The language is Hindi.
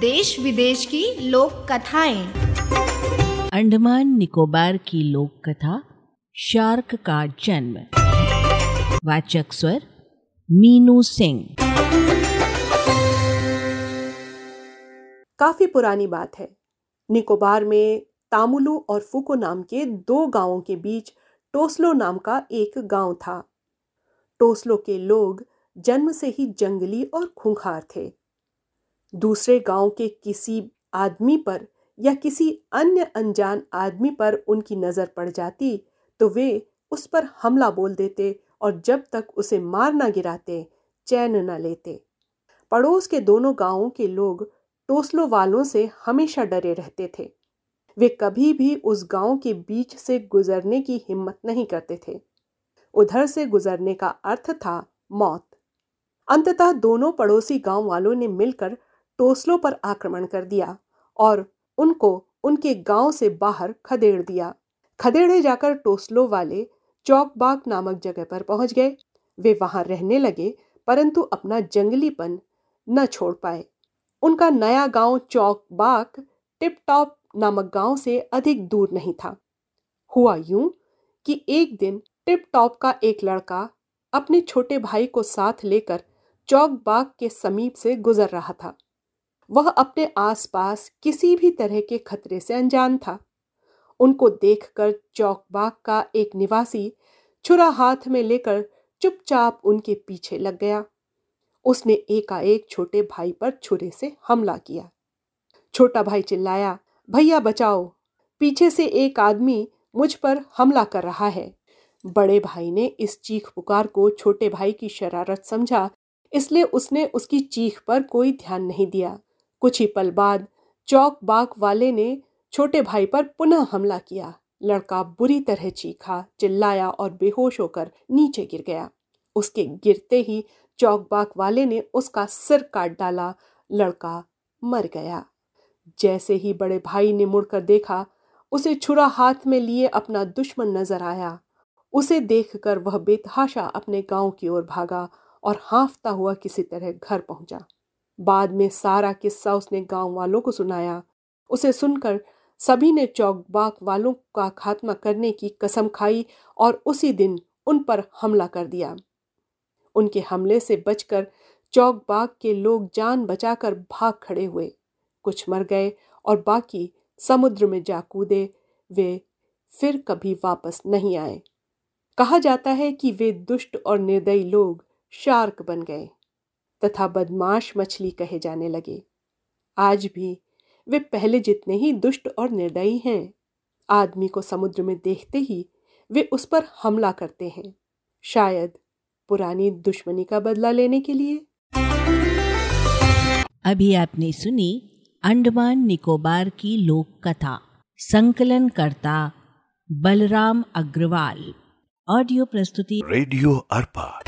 देश विदेश की लोक कथाएँ अंडमान निकोबार की लोक कथा शार्क का जन्म। वाचक स्वर मीनू सिंह। काफ़ी पुरानी बात है। निकोबार में तामुलू और फुको नाम के दो गाँवों के बीच टोसलो नाम का एक गाँव था। टोसलो के लोग जन्म से ही जंगली और खूंखार थे। दूसरे गाँव के किसी आदमी पर या किसी अन्य अनजान आदमी पर उनकी नज़र पड़ जाती तो वे उस पर हमला बोल देते और जब तक उसे मार ना गिराते, चैन न लेते। पड़ोस के दोनों गाँवों के लोग टोसलो वालों से हमेशा डरे रहते थे। वे कभी भी उस गाँव के बीच से गुजरने की हिम्मत नहीं करते थे। उधर से गुजरने का अर्थ था मौत। अंततः दोनों पड़ोसी गाँव वालों ने मिलकर टोसलो पर आक्रमण कर दिया और उनको उनके गाँव से बाहर खदेड़ दिया। खदेड़े जाकर टोसलो वाले चौकबाग नामक जगह पर पहुँच गए। वे वहाँ रहने लगे, परंतु अपना जंगलीपन न छोड़ पाए। उनका नया गाँव चौकबाग टिप टॉप नामक गाँव से अधिक दूर नहीं था। हुआ यूँ कि एक दिन टिप टॉप का एक लड़का अपने छोटे भाई को साथ लेकर चौक बाग के समीप से गुजर रहा था। वह अपने आसपास किसी भी तरह के खतरे से अनजान था। उनको देखकर चौक बाग का एक निवासी छुरा हाथ में लेकर चुपचाप उनके पीछे लग गया। उसने एकाएक छोटे भाई पर छुरे से हमला किया। छोटा भाई चिल्लाया, भैया बचाओ। पीछे से एक आदमी मुझ पर हमला कर रहा है। बड़े भाई ने इस चीख पुकार को छोटे भाई की शरारत समझा, इसलिए उसने उसकी चीख पर कोई ध्यान नहीं दिया। कुछ ही पल बाद चौक बाग वाले ने छोटे भाई पर पुनः हमला किया। लड़का बुरी तरह चीखा, चिल्लाया और बेहोश होकर नीचे गिर गया। उसके गिरते ही चौक बाग वाले ने उसका सिर काट डाला। लड़का मर गया। जैसे ही बड़े भाई ने मुड़कर देखा, उसे छुरा हाथ में लिए अपना दुश्मन नज़र आया। उसे देखकर वह बेतहाशा अपने गाँव की ओर भागा और हाँफता हुआ किसी तरह घर पहुँचा। बाद में सारा किस्सा उसने गाँव वालों को सुनाया। उसे सुनकर सभी ने चौकबाग वालों का खात्मा करने की कसम खाई और उसी दिन उन पर हमला कर दिया। उनके हमले से बचकर चौकबाग के लोग जान बचाकर भाग खड़े हुए। कुछ मर गए और बाकी समुद्र में जा कूदे। वे फिर कभी वापस नहीं आए। कहा जाता है कि वे दुष्ट और निर्दयी लोग शार्क बन गए। तथा बदमाश मछली कहे जाने लगे। आज भी वे पहले जितने ही दुष्ट और निर्दयी हैं आदमी को समुद्र में देखते ही वे उस पर हमला करते हैं शायद पुरानी दुश्मनी का बदला लेने के लिए। अभी आपने सुनी अंडमान निकोबार की लोक कथा संकलन करता बलराम अग्रवाल। ऑडियो प्रस्तुति रेडियो अर्पा।